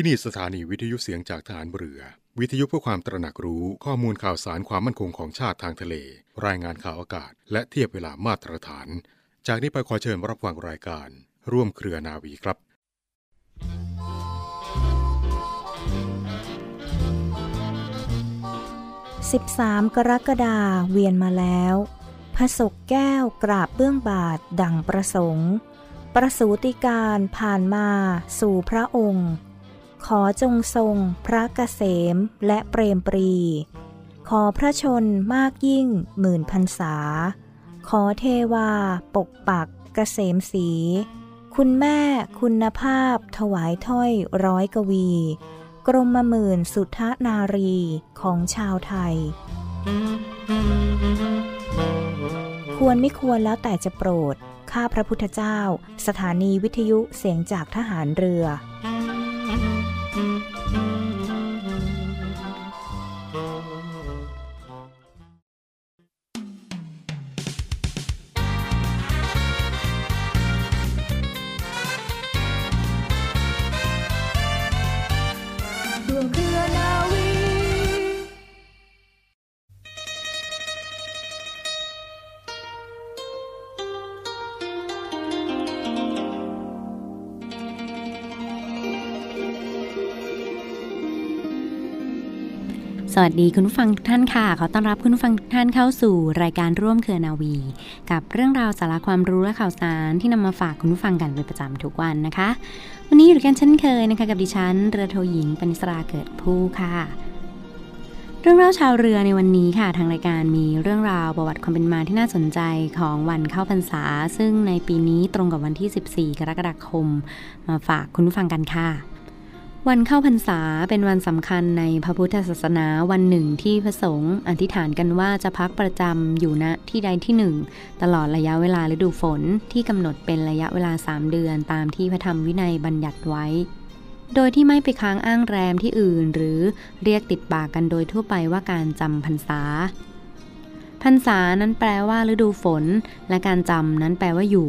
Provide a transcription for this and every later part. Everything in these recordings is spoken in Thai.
ที่นี่สถานีวิทยุเสียงจากฐานเรือ วิทยุเพื่อความตระหนักรู้ข้อมูลข่าวสารความมั่นคงของชาติทางทะเล รายงานข่าวอากาศ และเทียบเวลามาตรฐาน จากนี้ไปขอเชิญรับฟังรายการ ร่วมเครือนาวีครับ 13 กรกฎาเวียนมาแล้วพระศกแก้วกราบเบื้องบาทดังประสงค์ ประสูติการผ่านมาสู่พระองค์ ขอจงทรงพระเกษมและเปรมปรี ขอพระชนมากยิ่งหมื่นพรรษา ขอเทวาปกปักเกษมสี คุณแม่คุณภาพถวายถ้อยร้อยกวี กรมหมื่นสุทนารีของชาวไทย ควรไม่ควรแล้วแต่จะโปรด ข้าพระพุทธเจ้า สถานีวิทยุเสียงจากทหารเรือ สวัสดีคุณผู้ฟังทุกท่านค่ะ ขอต้อนรับคุณผู้ฟังทุกท่านเข้าสู่รายการร่วมเครือนาวี กับเรื่องราวสาระความรู้และข่าวสารที่นำมาฝากคุณผู้ฟังกันเป็นประจำทุกวันนะคะ วันนี้อยู่กันเช่นเคยนะคะกับดิฉันเรือโทหญิงปณิสราเกิดผู้ค่ะ เรื่องเล่าชาวเรือในวันนี้ค่ะ ทางรายการมีเรื่องราวประวัติความเป็นมาที่น่าสนใจของวันเข้าพรรษา ซึ่งในปีนี้ตรงกับวันที่ 14 กรกฎาคม มาฝากคุณผู้ฟังกันค่ะ วันเข้าพรรษาเป็นวันสำคัญในพระพุทธศาสนาวันหนึ่งที่พระสงฆ์อธิษฐานกันว่าจะพักประจำอยู่ณที่ใดที่หนึ่ง ตลอดระยะเวลาฤดูฝนที่กำหนดเป็นระยะเวลา 3 เดือนตามที่พระธรรมวินัยบัญญัติไว้ โดยที่ไม่ไปค้างอ้างแรมที่อื่น หรือเรียกติดปากกันโดยทั่วไปว่าการจำพรรษาพรรษานั้นแปลว่าฤดูฝน และการจำนั้นแปลว่าอยู่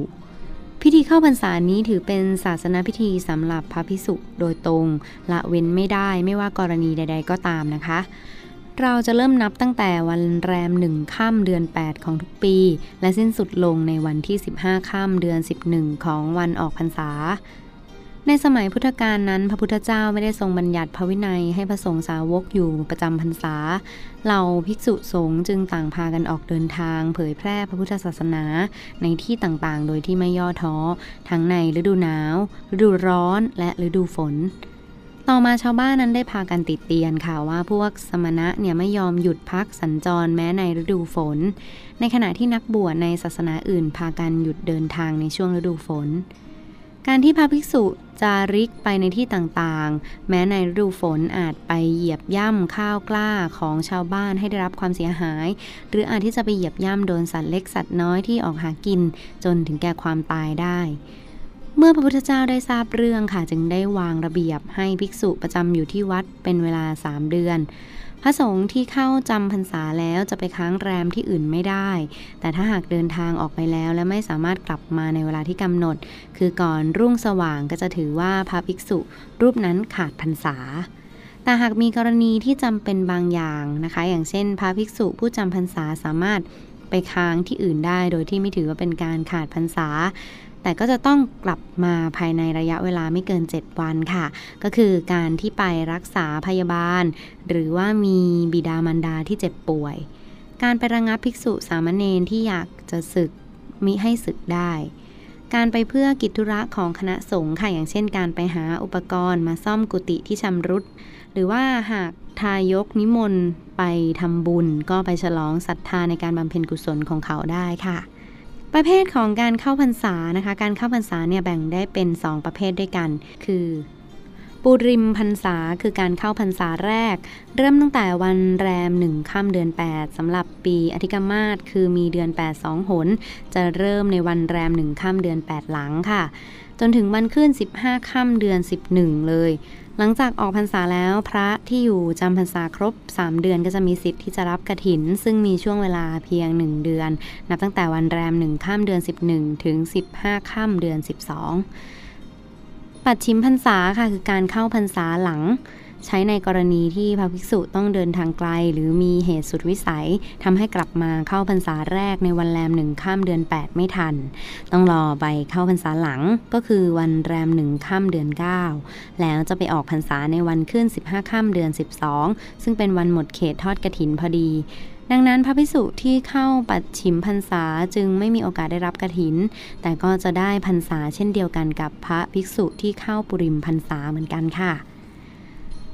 พิธีเข้าพรรษานี้ถือเป็นศาสนาพิธีสำหรับพระพิสุโดยตรง ละเว้นไม่ได้ไม่ว่ากรณีใด ๆ ก็ตามนะคะ เราจะเริ่มนับตั้งแต่วันแรมหนึ่งค่ำเดือน 8 ของทุกปี และสิ้นสุดลงในวันที่ 15 ค่ำเดือน 11 ของวันออกพรรษา ในสมัยพุทธกาลนั้น พระพุทธเจ้าไม่ได้ทรงบัญญัติพระวินัยให้พระสงฆ์สาวกอยู่ประจำพรรษาเราภิกษุสงฆ์จึงต่างพากันออกเดินทาง เผยแพร่พระพุทธศาสนาในที่ต่างๆ โดยที่ไม่ย่อท้อ ทั้งในฤดูหนาว ฤดูร้อนและฤดูฝน ต่อมาชาวบ้านนั้นได้พากันติดเตียนค่ะว่าพวกสมณะเนี่ยไม่ยอมหยุดพักสัญจรแม้ในฤดูฝน ในขณะที่นักบวชในศาสนาอื่น พากันหยุดเดินทางในช่วงฤดูฝน การที่พระภิกษุจาริกไปในที่ต่างๆ แม้ในฤดูฝนอาจไปเหยียบย่ำข้าวกล้าของชาวบ้านให้ได้รับความเสียหาย หรืออาจที่จะไปเหยียบย่ำโดนสัตว์เล็กสัตว์น้อยที่ออกหากินจนถึงแก่ความตายได้ เมื่อพระพุทธเจ้าได้ทราบเรื่องค่ะจึงได้วางระเบียบให้ภิกษุประจำอยู่ที่วัดเป็นเวลา 3 เดือน พระสงฆ์ที่เข้าจำพรรษาแล้วจะไปค้างแรมที่อื่นไม่ได้ แต่ถ้าหากเดินทางออกไปแล้วและไม่สามารถกลับมาในเวลาที่กำหนด คือก่อนรุ่งสว่างก็จะถือว่าพระภิกษุ รูปนั้นขาดพรรษาแต่หากมีกรณีที่จำเป็นบางอย่างนะคะ อย่างเช่น พระภิกษุผู้จำพรรษาสามารถไปค้างที่อื่นได้ โดยที่ไม่ถือว่าเป็นการขาดพรรษา แต่ก็จะต้องกลับมาภายในระยะเวลาไม่เกิน 7 วันค่ะ ก็คือการที่ไปรักษาพยาบาล หรือว่ามีบิดามารดาที่เจ็บป่วย การไประงับภิกษุสามเณรที่อยากจะศึกมิให้ศึกได้ การไปเพื่อกิจธุระของคณะสงฆ์ค่ะ อย่างเช่น การไปหาอุปกรณ์มาซ่อมกุฏิที่ชำรุด หรือว่าหากทายกนิมนต์ไปทำบุญ ก็ไปฉลองศรัทธาในการบำเพ็ญกุศลของเขาได้ค่ะ ประเภทของการเข้าพรรษานะคะ การเข้าพรรษาเนี่ยแบ่งได้เป็น 2 ประเภทด้วยกัน คือ ปุริมพรรษาคือการเข้าพรรษาแรก เริ่มตั้งแต่วันแรมหนึ่งค่ำเดือน 8สำหรับปีอธิกมาศคือมีเดือน 8 2 หน จะเริ่มในวันแรมหนึ่งค่ำเดือน 8 หลังค่ะ จนถึงวันขึ้น 15 ค่ำเดือน 11 เลย หลังจากออกพรรษาแล้วพระที่อยู่จำพรรษาครบ 3 เดือนก็จะมีสิทธิ์ที่จะรับกระถิน ซึ่งมีช่วงเวลาเพียง 1 เดือน นับตั้งแต่วันแรม1ค่ำเดือน 11 ถึง 15ค่ำเดือน 12 ปัดชิมพรรษาค่ะคือการเข้าพรรษาหลัง ใช้ในกรณีที่พระภิกษุต้องเดินทางไกล หรือมีเหตุสุดวิสัยทำให้กลับมาเข้าพรรษาแรกในวันแรมหนึ่งข้ามเดือน 8 ไม่ทัน ต้องรอไปเข้าพรรษาหลังก็คือวันแรมหนึ่งข้ามเดือน 9 แล้วจะไปออกพรรษาในวันขึ้น 15ข้ามเดือน 12 ซึ่งเป็นวันหมดเขตทอดกระถินพอดี ดังนั้นพระภิกษุที่เข้าปัดชิมพรรษาจึงไม่มีโอกาสได้รับกระถิน แต่ก็จะได้พรรษาเช่นเดียวกันกับพระภิกษุที่เข้าปุริมพรรษาเหมือนกันค่ะ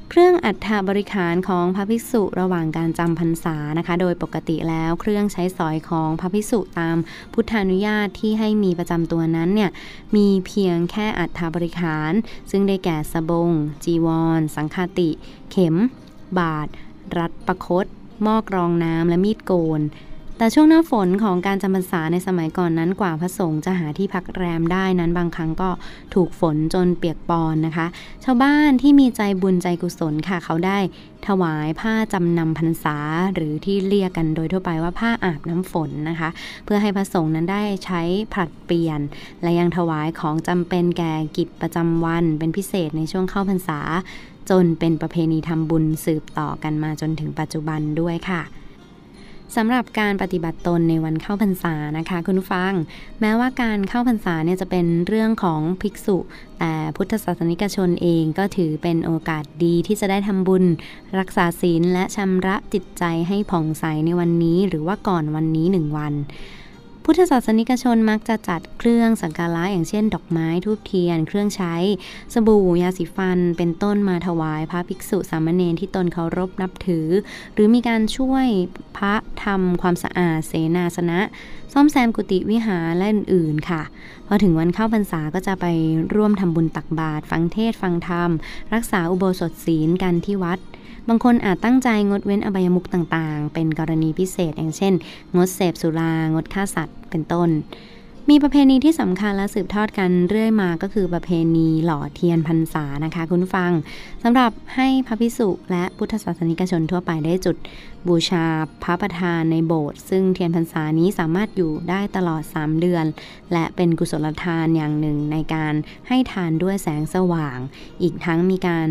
เครื่องอัฐบริขารของพระภิกษุระหว่างการจำพรรษานะคะ โดยปกติแล้วเครื่องใช้สอยของพระภิกษุตามพุทธานุญาตที่ให้มีประจำตัวนั้นเนี่ยมีเพียงแค่อัฐบริขาร ซึ่งได้แก่สบง จีวร สังฆาติ เข็ม บาทรัดประคต หม้อกรองน้ำและมีดโกน แต่ช่วงหน้าฝนของการจำพรรษาในสมัยก่อนนั้นกว่าพระสงฆ์จะหาที่พักแรมได้นั้นบางครั้งก็ถูกฝนจนเปียกปอนนะคะ ชาวบ้านที่มีใจบุญใจกุศลค่ะ เขาได้ถวายผ้าจำนำพรรษาหรือที่เรียกกันโดยทั่วไปว่าผ้าอาบน้ำฝนนะคะ เพื่อให้พระสงฆ์นั้นได้ใช้ผลัดเปลี่ยน และยังถวายของจำเป็นแก่กิจประจำวัน เป็นพิเศษในช่วงเข้าพรรษา จนเป็นประเพณีทำบุญสืบต่อกันมาจนถึงปัจจุบันด้วยค่ะ สำหรับการปฏิบัติตนในวันเข้าพรรษานะคะคุณผู้ฟัง แม้ว่าการเข้าพรรษาเนี่ยจะเป็นเรื่องของภิกษุ แต่พุทธศาสนิกชนเองก็ถือเป็นโอกาสดีที่จะได้ทำบุญ รักษาศีลและชำระจิตใจให้ผ่องใสในวันนี้ หรือว่าก่อนวันนี้หนึ่งวัน พุทธศาสนิกชนมักจะจัดเครื่องสังการะอย่างเช่น ดอกไม้ทูบเทียน เครื่องใช้ สบู่ยาสีฟัน เป็นต้นมาถวายพระภิกษุสามเณรที่ตนเคารพนับถือ หรือมีการช่วยพระทำความสะอาดเสนาสนะซ่อมแซมกุฏิวิหารและอื่นๆค่ะ พอถึงวันเข้าพรรษาก็จะไปร่วมทำบุญตักบาตรฟังเทศฟังธรรม รักษาอุโบสถศีลกันที่วัด บางคนอาจตั้งใจงดเว้นอบายมุขต่างๆ เป็นกรณีพิเศษ อย่างเช่น งดเสพสุรางดฆ่าสัตว์ เป็นต้น มีประเพณีที่สำคัญและสืบทอดกันเรื่อยมาก็คือประเพณีหล่อเทียนพรรษานะคะ คุณฟังสำหรับให้พระพิสุและพุทธศาสนิกชนทั่วไปได้จุดบูชาพระประธานในโบสถ์ซึ่งเทียนพรรษานี้สามารถอยู่ได้ตลอด 3 เดือน และเป็นกุศลทานอย่างหนึ่งในการให้ทานด้วยแสงสว่าง อีกทั้งมีการ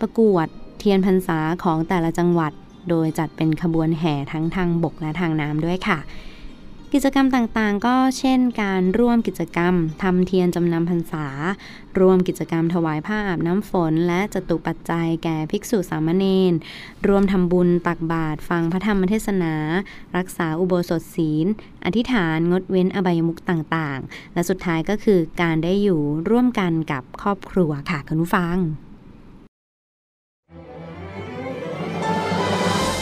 ประกวด เทียนพรรษาของแต่ละจังหวัด โดยจัดเป็นขบวนแห่ทั้งทางบกและทางน้ำด้วยค่ะ กิจกรรมต่างๆ ก็เช่นการร่วมกิจกรรมทำเทียนจำนำพรรษา ร่วมกิจกรรมถวายผ้าอาบน้ำฝน และจตุปัจจัยแก่ภิกษุสามเณรรวมทำบุญตักบาตรฟังพระธรรมเทศนา รักษาอุโบสถศีล อธิษฐานงดเว้นอบายมุขต่างๆ และสุดท้ายก็คือการได้อยู่ร่วมกันกับครอบครัวค่ะคุณผู้ฟัง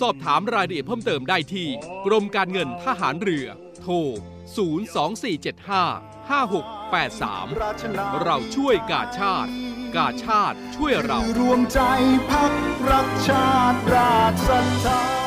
สอบถามรายละเอียดเพิ่มเติมได้ที่ กรมการเงินทหารเรือ โทร 02475 5683 เราช่วยกาชาติ กาชาติช่วยเรา รวมใจพักรักชาติราชศรัทธาร่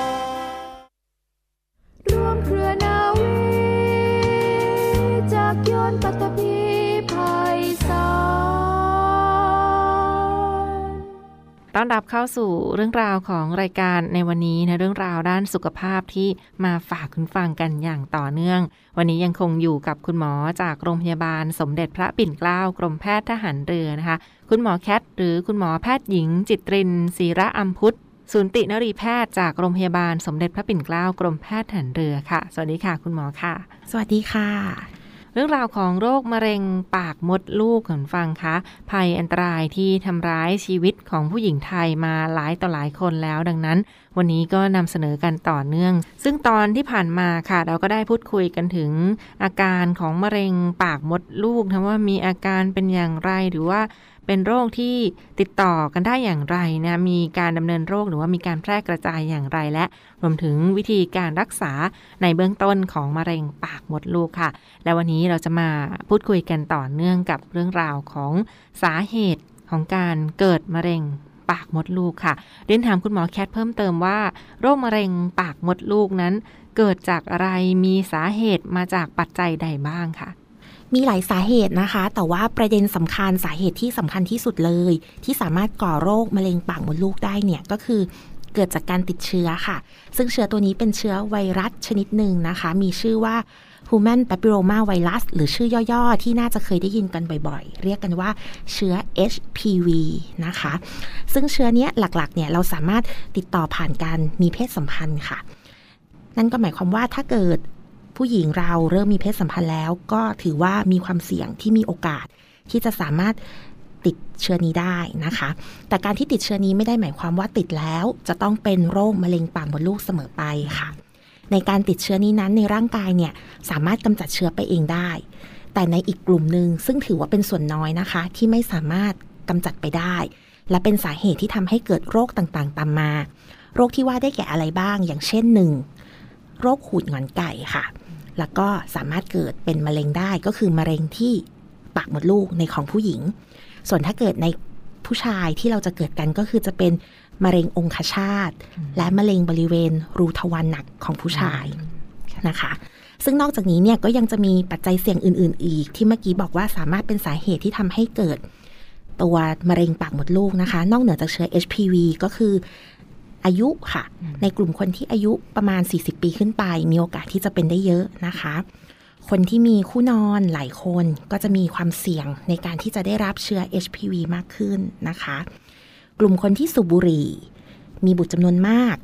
ต้อนรับเข้าสู่เรื่องราวของรายการในวันนี้นะเรื่องราวด้านสุขภาพที่มาฝากคุณฟังกันอย่างต่อเนื่อง วันนี้ยังคงอยู่กับคุณหมอจากโรงพยาบาลสมเด็จพระปิ่นเกล้ากรมแพทย์ทหารเรือนะคะ คุณหมอแคทหรือคุณหมอแพทย์หญิง จิตรินศรีระอัมพุทธศูนย์ตินรีแพทย์จากโรงพยาบาลสมเด็จพระปิ่นเกล้ากรมแพทย์ทหารเรือค่ะ สวัสดีค่ะ คุณหมอค่ะ สวัสดีค่ะ เรื่องราวของโรคมะเร็งปากมดลูกคุณฟังคะ ภัยอันตรายที่ทำร้ายชีวิตของผู้หญิงไทยมาหลายต่อหลายคนแล้วดังนั้น วันนี้ก็นำเสนอกันต่อเนื่อง ซึ่งตอนที่ผ่านมาค่ะ เราก็ได้พูดคุยกันถึง อาการของมะเร็งปากมดลูกนะว่ามีอาการเป็นอย่างไรหรือว่า เป็นโรคที่ติดต่อกันได้อย่างไรนะมีการดำเนินโรคหรือว่ามีการแพร่กระจายอย่างไร และรวมถึงวิธีการรักษาในเบื้องต้นของมะเร็งปากมดลูกค่ะ และวันนี้เราจะมาพูดคุยกันต่อเนื่องกับเรื่องราวของสาเหตุของการเกิดมะเร็งปากมดลูกค่ะเรียนถามคุณหมอแคทเพิ่มเติมว่า โรคมะเร็งปากมดลูกนั้น เกิดจากอะไรมีสาเหตุมาจากปัจจัยใดบ้างค่ะ มีหลายสาเหตุนะคะ แต่ว่าประเด็นสำคัญสาเหตุที่สำคัญที่สุดเลย ที่สามารถก่อโรคมะเร็งปากมดลูกได้เนี่ยก็คือเกิดจากการติดเชื้อค่ะ ซึ่งเชื้อตัวนี้เป็นเชื้อไวรัสชนิดหนึ่งนะคะ มีชื่อว่า Human Papilloma Virus หรือชื่อย่อๆ ที่น่าจะเคยได้ยินกันบ่อยๆ เรียกกันว่าเชื้อ HPV นะคะ ซึ่งเชื้อเนี้ยหลักๆ เนี่ยเราสามารถติดต่อผ่านการมีเพศสัมพันธ์ค่ะ นั่นก็หมายความว่าถ้าเกิด ผู้หญิงเราเริ่มมีเพศสัมพันธ์แล้ว ก็ถือว่ามีความเสี่ยงที่มีโอกาสที่จะสามารถติดเชื้อนี้ได้นะคะ แต่การที่ติดเชื้อนี้ไม่ได้หมายความว่าติดแล้วจะต้องเป็นโรคมะเร็งปากมดลูกเสมอไปค่ะ ในการติดเชื้อนี้นั้นในร่างกายเนี่ยสามารถกำจัดเชื้อไปเองได้ แต่ในอีกกลุ่มหนึ่งซึ่งถือว่าเป็นส่วนน้อยนะคะ ที่ไม่สามารถกำจัดไปได้ และเป็นสาเหตุที่ทำให้เกิดโรคต่างๆ ตามมา โรคที่ว่าได้แก่อะไรบ้าง อย่างเช่นหนึ่งโรคหูดหงอนไก่ค่ะ แล้วก็สามารถเกิดเป็นมะเร็งได้ก็คือมะเร็งที่ปากมดลูกในของผู้หญิง ส่วนถ้าเกิดในผู้ชายที่เราจะเกิดกันก็คือจะเป็นมะเร็งองคชาต และมะเร็งบริเวณรูทวารหนักของผู้ชายนะคะ ซึ่งนอกจากนี้เนี่ยก็ยังจะมีปัจจัยเสี่ยงอื่น ๆ อีก ที่เมื่อกี้บอกว่าสามารถเป็นสาเหตุที่ทำให้เกิดตัวมะเร็งปากมดลูกนะคะ นอกเหนือจากเชื้อ HPV ก็คือ อายุค่ะ ในกลุ่มคนที่อายุประมาณ 40 ปีขึ้นไป มีโอกาสที่จะเป็นได้เยอะนะคะ คนที่มีคู่นอนหลายคนก็จะมีความเสี่ยงในการที่จะได้รับเชื้อ HPV มากขึ้นนะคะ กลุ่มคนที่สูบบุหรี่ มีบุตรจำนวนมาก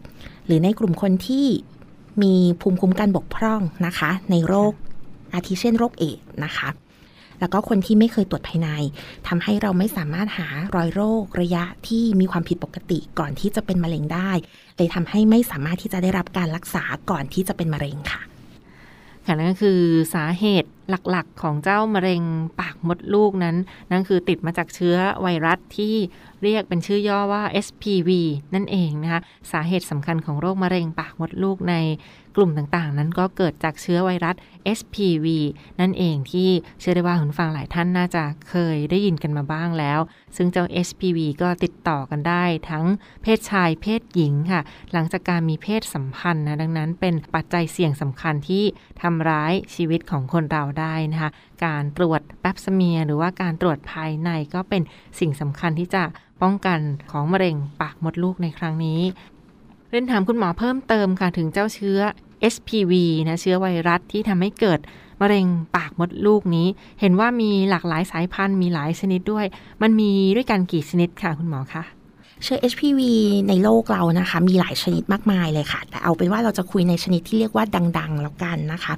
หรือในกลุ่มคนที่มีภูมิคุ้มกันบกพร่องนะคะ ในโรคอาทิเช่นโรคเอดส์นะคะ แล้วก็คนที่ไม่เคยตรวจภายในทำให้เราไม่สามารถหารอยโรคระยะที่มีความผิดปกติก่อนที่จะเป็นมะเร็งได้ เลยทำให้ไม่สามารถที่จะได้รับการรักษาก่อนที่จะเป็นมะเร็งค่ะค่ะนั่นก็คือสาเหตุ หลักๆ ของเจ้ามะเร็งปากมดลูกนั้น นั่นคือติดมาจากเชื้อไวรัสที่เรียกเป็นชื่อย่อว่า SPV นั่นเองนะคะ สาเหตุสำคัญของโรคมะเร็งปากมดลูกในกลุ่มต่างๆ นั้นก็เกิดจากเชื้อไวรัส SPV นั่นเองที่เชื่อได้ว่าคุณฟังหลายท่านน่าจะเคยได้ยินกันมาบ้างแล้ว ซึ่งเจ้า SPV ก็ติดต่อกันได้ทั้งเพศชายเพศหญิงค่ะ หลังจากการมีเพศสัมพันธ์นะดังนั้นเป็นปัจจัยเสี่ยงสำคัญที่ทำร้ายชีวิตของคนเราได้นะคะการตรวจแปปสเมียหรือว่าการตรวจภายในก็เป็นสิ่งสำคัญที่จะป้องกันของมะเร็งปากมดลูกในครั้งนี้ เรียนถามคุณหมอเพิ่มเติมค่ะถึงเจ้าเชื้อ SPV นะเชื้อไวรัสที่ทำให้เกิดมะเร็งปากมดลูกนี้ เห็นว่ามีหลากหลายสายพันธุ์มีหลายชนิดด้วย มันมีด้วยกันกี่ชนิดค่ะคุณหมอคะ เชื้อ HPV ในโลกเรานะคะ มีหลายชนิดมากมายเลยค่ะ แต่เอาเป็นว่าเราจะคุยในชนิดที่เรียกว่าดังๆแล้วกันนะคะ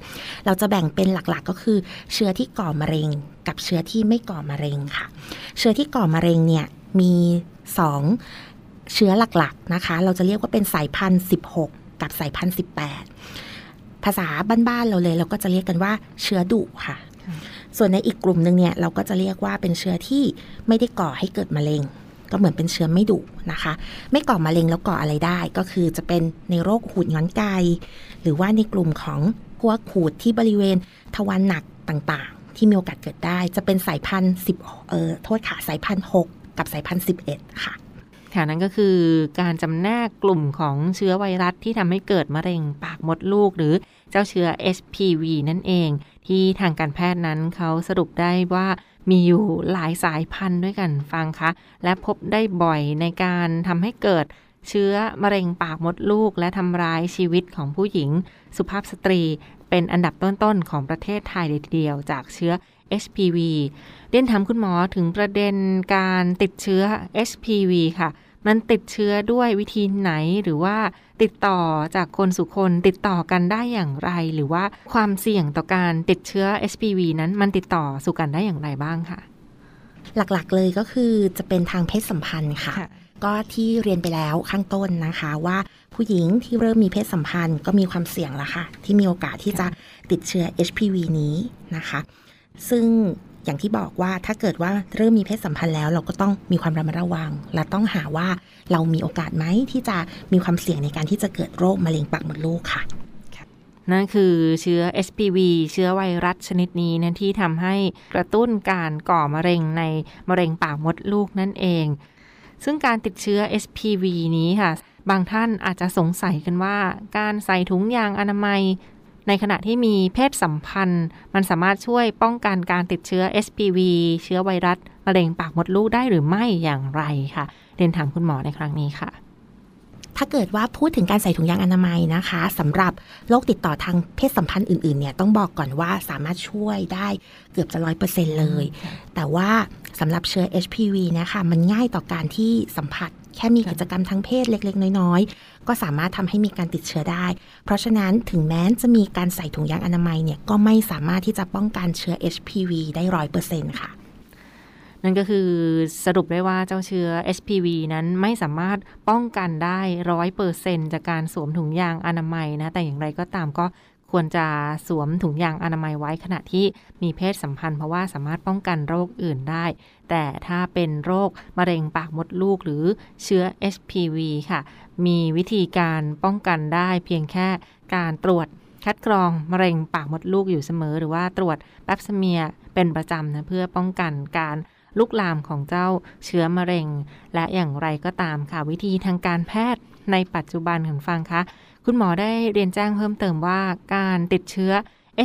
เราจะแบ่งเป็นหลักๆก็คือเชื้อที่ก่อมะเร็ง กับเชื้อที่ไม่ก่อมะเร็งค่ะ เชื้อที่ก่อมะเร็งเนี่ยมีสองเชื้อหลักๆนะคะ เราจะเรียกว่าเป็นสายพันธุ์ 16 กับสายพันธุ์ 18 ภาษาบ้านๆเราเลย เราก็จะเรียกกันว่าเชื้อดุค่ะ ส่วนในอีกกลุ่มหนึ่งเนี่ยเราก็จะเรียกว่าเป็นเชื้อที่ไม่ได้ก่อให้เกิดมะเร็ง ก็เหมือนเป็นเชื้อไม่ดุนะคะ ไม่ก่อมะเร็งแล้วก่ออะไรได้ ก็คือจะเป็นในโรคหูดงอนไก หรือว่าในกลุ่มของพวกหูดที่บริเวณทวารหนักต่างๆ ที่มีโอกาสเกิดได้ จะเป็นสายพันธุ์สิบเออโทษค่ะสายพันธุ์หกกับสายพันธุ์สิบเอ็ดค่ะค่ะนั่นก็คือการจำแนกกลุ่มของเชื้อไวรัสที่ทำให้เกิดมะเร็งปากมดลูก หรือเจ้าเชื้อ HPV นั่นเอง ที่ทางการแพทย์นั้นเขาสรุปได้ว่า มีอยู่หลายสายพันธุ์ด้วยกันฟังคะและพบได้บ่อยในการทำให้เกิดเชื้อมะเร็งปากมดลูก และทำร้ายชีวิตของผู้หญิง สุภาพสตรี เป็นอันดับต้นๆของประเทศไทยเลยทีเดียวจากเชื้อ HPV เรียนถามคุณหมอถึงประเด็นการติดเชื้อ HPV ค่ะ มันติดเชื้อด้วยวิธีไหนหรือว่าติดต่อจากคนสู่คนติดต่อกันได้อย่างไร หรือว่าความเสี่ยงต่อการติดเชื้อ HPV นั้นมันติดต่อสู่กันได้อย่างไรบ้างค่ะ หลักๆเลยก็คือจะเป็นทางเพศสัมพันธ์ค่ะก็ที่เรียนไปแล้วข้างต้นนะคะว่าผู้หญิงที่เริ่มมีเพศสัมพันธ์ก็มีความเสี่ยงแล้วค่ะ ที่มีโอกาสที่จะติดเชื้อ HPV นี้นะคะ ซึ่ง อย่างที่บอกว่าถ้าเกิดว่าเริ่มมีเพศสัมพันธ์แล้ว เราก็ต้องมีความระมัดระวัง และต้องหาว่าเรามีโอกาสไหมที่จะมีความเสี่ยงในการที่จะเกิดโรคมะเร็งปากมดลูกค่ะนั่นคือเชื้อ HPV เชื้อไวรัสชนิดนี้นั่นที่ทำให้กระตุ้นการก่อมะเร็งในมะเร็งปากมดลูกนั่นเอง ซึ่งการติดเชื้อ HPV นี้ค่ะ บางท่านอาจจะสงสัยกันว่า การใส่ถุงยางอนามัย ในขณะที่มีเพศสัมพันธ์ มันสามารถช่วยป้องกันการติดเชื้อ HPV เชื้อไวรัสมะเร็งปากมดลูกได้หรือไม่อย่างไรค่ะ เรียนถามคุณหมอในครั้งนี้ค่ะ ถ้าเกิดว่าพูดถึงการใส่ถุงยางอนามัยนะคะสำหรับโรคติดต่อทางเพศสัมพันธ์อื่นๆเนี่ยต้องบอกก่อนว่าสามารถช่วยได้เกือบจะร้อยเปอร์เซ็นเลย แต่ว่าสำหรับเชื้อ HPV นะคะมันง่ายต่อการที่สัมผัส แค่มีกิจกรรมทางเพศเล็ก ๆ น้อย ๆ ก็สามารถทำให้มีการติดเชื้อได้ เพราะฉะนั้นถึงแม้จะมีการใส่ถุงยางอนามัยเนี่ยก็ไม่สามารถที่จะป้องกันเชื้อ HPV ได้ร้อยเปอร์เซ็นค่ะนั่นก็คือสรุปได้ว่าเจ้าเชื้อ HPV นั้นไม่สามารถป้องกันได้ร้อยเปอร์เซ็นจากการสวมถุงยางอนามัยนะ แต่อย่างไรก็ตามก็ ควรจะสวมถุงยางอนามัยไว้ขณะที่มีเพศสัมพันธ์เพราะว่าสามารถป้องกันโรคอื่นได้ แต่ถ้าเป็นโรคมะเร็งปากมดลูกหรือเชื้อ HPV ค่ะ มีวิธีการป้องกันได้เพียงแค่การตรวจคัดกรองมะเร็งปากมดลูกอยู่เสมอ หรือว่าตรวจแปปสเมียเป็นประจำนะเพื่อป้องกันการลุกลามของเจ้าเชื้อมะเร็ง และอย่างไรก็ตามค่ะวิธีทางการแพทย์ในปัจจุบันคุณฟังคะ คุณหมอได้เรียนแจ้งเพิ่มเติมว่าการติดเชื้อ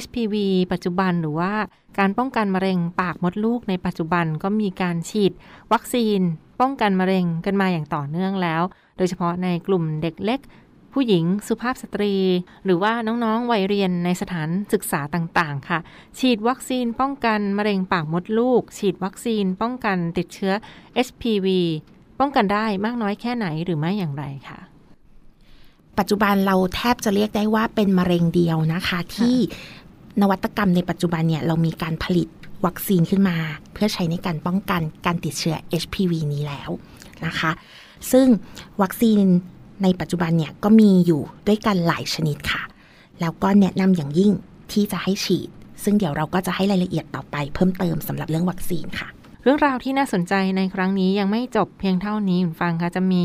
HPV ปัจจุบันหรือว่าการป้องกันมะเร็งปากมดลูกในปัจจุบันก็มีการฉีด วัคซีน ป้องกันมะเร็งกันมาอย่างต่อเนื่องแล้ว โดยเฉพาะในกลุ่มเด็กเล็ก ผู้หญิงสุภาพสตรี หรือว่าน้องๆวัยเรียนในสถานศึกษาต่างๆ ค่ะ ฉีดวัคซีนป้องกันมะเร็งปากมดลูก ฉีดวัคซีนป้องกันติดเชื้อ HPV ป้องกันได้มากน้อยแค่ไหนหรือไม่อย่างไรค่ะ ปัจจุบันเราแทบจะเรียกได้ว่าเป็นมะเร็งเดียวนะคะ ที่นวัตกรรมในปัจจุบันเนี่ยเรามีการผลิตวัคซีนขึ้นมา เพื่อใช้ในการป้องกันการติดเชื้อ HPV นี้แล้วนะคะ ซึ่งวัคซีนในปัจจุบันเนี่ยก็มีอยู่ด้วยกันหลายชนิดค่ะ แล้วก็แนะนำอย่างยิ่งที่จะให้ฉีด ซึ่งเดี๋ยวเราก็จะให้รายละเอียดต่อไปเพิ่มเติมสำหรับเรื่องวัคซีนค่ะ เรื่องราวที่น่าสนใจในครั้งนี้ยังไม่จบเพียงเท่านี้คุณฟังคะจะมี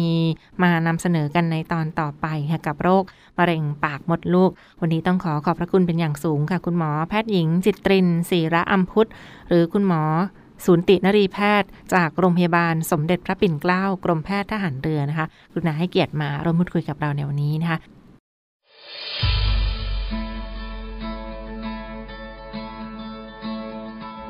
มานำเสนอกันในตอนต่อไปค่ะกับโรคมะเร็งปากมดลูก วันนี้ต้องขอขอบพระคุณเป็นอย่างสูงค่ะ คุณหมอแพทย์หญิง จิตรินศรีระอัมพุทธหรือคุณหมอศูนย์ตินรีแพทย์ จากโรงพยาบาลสมเด็จพระปิ่นเกล้ากรมแพทย์ทหารเรือนะคะกรุณาให้เกียรติมาร่วมพูดคุยกับเราในวันนี้นะคะ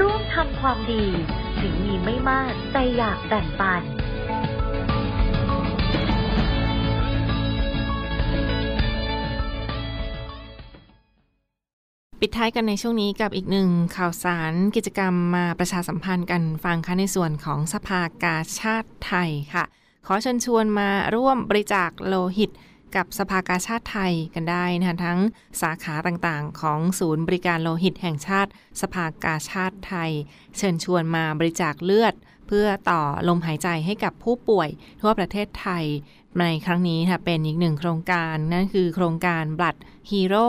ร่วมทำความดี ถึงมีไม่มากแต่อยากแบ่งปัน ปิดท้ายกันในช่วงนี้กับอีกหนึ่งข่าวสารกิจกรรมมาประชาสัมพันธ์กันฟังค่ะในส่วนของสภากาชาติไทยค่ะ ขอเชิญชวนมาร่วมบริจาคโลหิต กับสภากาชาติไทยกันได้นะคะทั้งสาขาต่างๆ ของศูนย์บริการโลหิตแห่งชาติ สภากาชาติไทย เชิญชวนมาบริจาคเลือด เพื่อต่อลมหายใจให้กับผู้ป่วยทั่วประเทศไทย ในครั้งนี้ค่ะเป็นอีกหนึ่งโครงการนั่นคือโครงการ Blood Hero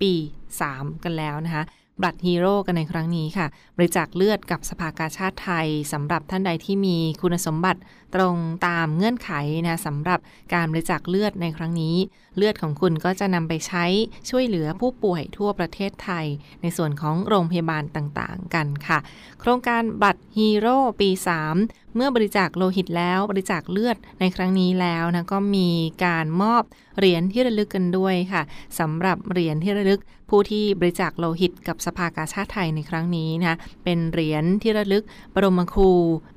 ปี 3 กันแล้วนะคะบลัดฮีโร่กันในครั้งนี้ค่ะ บริจาคเลือดกับสภากาชาติไทยสำหรับท่านใดที่มีคุณสมบัติ ตรงตามเงื่อนไขนะสำหรับการบริจาคเลือดในครั้งนี้ เลือดของคุณก็จะนำไปใช้ช่วยเหลือผู้ป่วยทั่วประเทศไทย ในส่วนของโรงพยาบาลต่างๆ กันค่ะ โครงการบัตรฮีโร่ปี 3 เมื่อบริจาคโลหิตแล้วบริจาคเลือดในครั้งนี้แล้วนะก็มีการมอบเหรียญที่ระลึกกันด้วยค่ะสำหรับเหรียญที่ระลึกผู้ที่บริจาคโลหิตกับสภากาชาติไทยในครั้งนี้นะเป็นเหรียญที่ระลึกบรมครู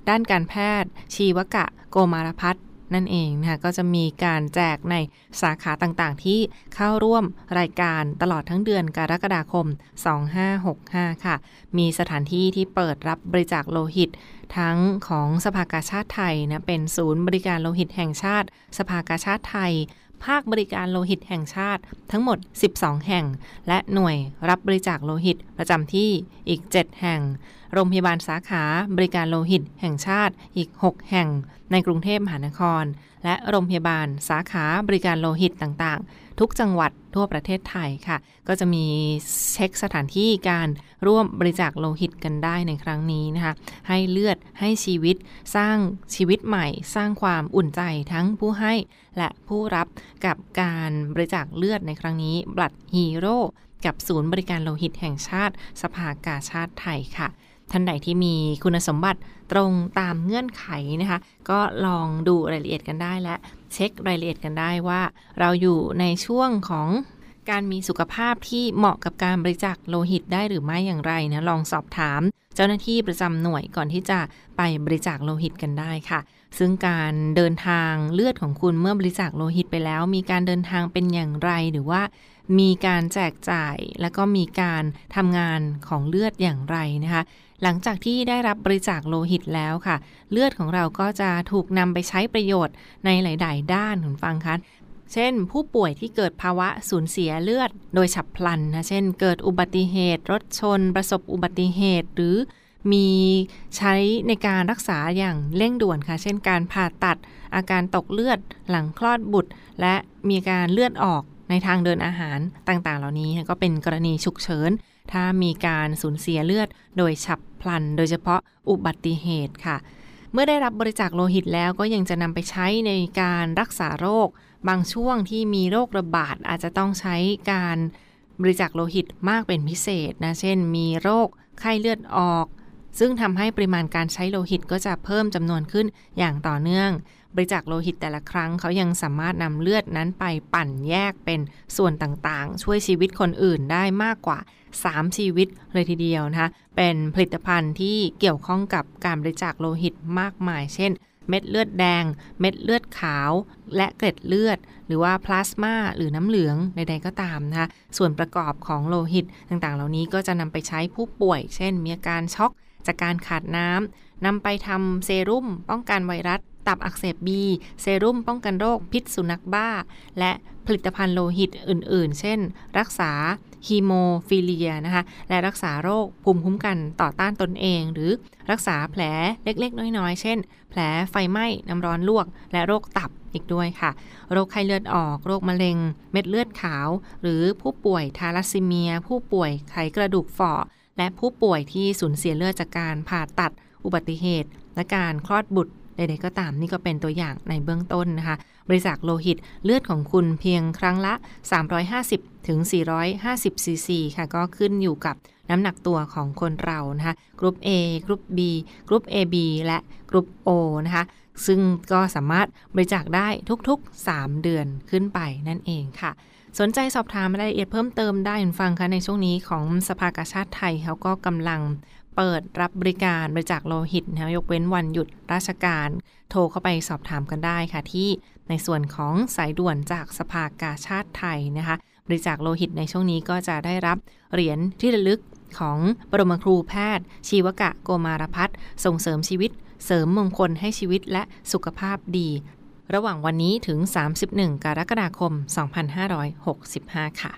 ด้านการแพทย์ ชีวกะโกมารพัฒนั่นเองนะคะก็จะมีการแจกในสาขาต่างๆ ที่เข้าร่วมรายการตลอดทั้งเดือนกรกฎาคม 2565 ค่ะ มีสถานที่ที่เปิดรับบริจาคโลหิต ทั้งของสภากาชาติไทยนะเป็นศูนย์บริการโลหิตแห่งชาติ สภากาชาติไทย ภาคบริการโลหิตแห่งชาติ ทั้งหมด 12 แห่ง และหน่วยรับบริจาคโลหิตประจำที่อีก 7 แห่ง โรงพยาบาลสาขาบริการโลหิตแห่งชาติอีก 6 แห่ง ในกรุงเทพมหานคร และโรงพยาบาลสาขาบริการโลหิตต่างๆ ทุกจังหวัดทั่วประเทศไทยค่ะ ก็จะมีเช็คสถานที่การร่วมบริจาคโลหิตกันได้ในครั้งนี้นะคะ ให้เลือดให้ชีวิตสร้างชีวิตใหม่ สร้างความอุ่นใจทั้งผู้ให้และผู้รับกับการบริจาคเลือดในครั้งนี้บลัดฮีโร่กับศูนย์บริการโลหิตแห่งชาติ สภากาชาติไทยค่ะท่านใดที่มีคุณสมบัติตรงตามเงื่อนไขนะคะ ก็ลองดูรายละเอียดกันได้และเช็ครายละเอียดกันได้ว่า เราอยู่ในช่วงของการมีสุขภาพที่เหมาะกับการบริจาคโลหิตได้หรือไม่อย่างไรนะลองสอบถาม เจ้าหน้าที่ประจำหน่วยก่อนที่จะไปบริจาคโลหิตกันได้ค่ะ ซึ่งการเดินทางเลือดของคุณเมื่อบริจาคโลหิตไปแล้ว มีการเดินทางเป็นอย่างไรหรือว่า มีการแจกจ่ายและก็มีการทำงานของเลือดอย่างไรนะคะ หลังจากที่ได้รับบริจาคโลหิตแล้วค่ะ เลือดของเราก็จะถูกนำไปใช้ประโยชน์ในหลาย ๆ ด้านคุณฟังคะเช่น ผู้ป่วยที่เกิดภาวะสูญเสียเลือดโดยฉับพลันนะเช่น เกิดอุบัติเหตุ รถชน ประสบอุบัติเหตุหรือมีใช้ในการรักษาอย่างเร่งด่วนค่ะ เช่นการผ่าตัด อาการตกเลือดหลังคลอดบุตร และมีการเลือดออก ในทางเดินอาหารต่างๆ เหล่านี้ก็เป็นกรณีฉุกเฉิน ถ้ามีการสูญเสียเลือด โดยฉับพลัน โดยเฉพาะอุบัติเหตุค่ะ เมื่อได้รับบริจาคโลหิตแล้วก็ยังจะนำไปใช้ในการรักษาโรค บางช่วงที่มีโรคระบาดอาจจะต้องใช้การบริจาคโลหิตมากเป็นพิเศษนะ เช่น มีโรคไข้เลือดออก ซึ่งทำให้ปริมาณการใช้โลหิตก็จะเพิ่มจำนวนขึ้นอย่างต่อเนื่อง บริจาคโลหิตแต่ละครั้ง เขายังสามารถนำเลือดนั้นไปปั่นแยกเป็นส่วนต่างๆ ช่วยชีวิตคนอื่นได้มากกว่า 3 ชีวิตเลยทีเดียวนะคะเป็นผลิตภัณฑ์ที่เกี่ยวข้องกับการบริจาคโลหิตมากมาย เช่น เม็ดเลือดแดง เม็ดเลือดขาว และเกล็ดเลือด หรือว่าพลาสมาหรือน้ำเหลืองใดๆก็ตามนะคะส่วนประกอบของโลหิตต่างๆ เหล่านี้ก็จะนำไปใช้ผู้ป่วย เช่น มีอาการช็อกจากการขาดน้ำนำไปทำเซรุ่มป้องกันไวรัส ตับอักเสบบีเซรุ่มป้องกันโรคพิษสุนัขบ้า และผลิตภัณฑ์โลหิตอื่น ๆ เช่น รักษาฮีโมฟิเลียนะคะ และรักษาโรคภูมิคุ้มกันต่อต้านตนเอง หรือรักษาแผลเล็ก ๆ น้อย ๆ เช่น แผลไฟไหม้น้ำร้อนลวก และโรคตับอีกด้วยค่ะ โรคไข้เลือดออก โรคมะเร็ง เม็ดเลือดขาว หรือผู้ป่วยทาลัสซีเมีย ผู้ป่วยไขกระดูกฝ่อ และผู้ป่วยที่สูญเสียเลือดจากการผ่าตัด อุบัติเหตุ และการคลอดบุตร ใดๆก็ตามนี่ก็เป็นตัวอย่างในเบื้องต้นนะคะ บริจาคโลหิตเลือดของคุณเพียงครั้งละ 350 ถึง 450 ซีซีค่ะ ก็ขึ้นอยู่กับน้ำหนักตัวของคนเรานะคะ กรุ๊ป A กรุ๊ป B กรุ๊ป AB และกรุ๊ป O นะคะ ซึ่งก็สามารถบริจาคได้ทุกๆ 3 เดือนขึ้นไปนั่นเองค่ะสนใจสอบถามรายละเอียดเพิ่มเติมได้ฟังคะในช่วงนี้ของสภากาชาดไทยเขาก็กำลัง เปิดรับบริการบริจาคโลหิตนะยกเว้นวันหยุดราชการ โทรเข้าไปสอบถามกันได้ค่ะ ที่ในส่วนของสายด่วนจากสภากาชาติไทยนะคะ บริจาคโลหิตในช่วงนี้ก็จะได้รับเหรียญที่ระลึกของบรมครูแพทย์ ชีวกะโกมารพัฒส่งเสริมชีวิต เสริมมงคลให้ชีวิตและสุขภาพดี ระหว่างวันนี้ถึง 31 กรกฎาคม 2565 ค่ะ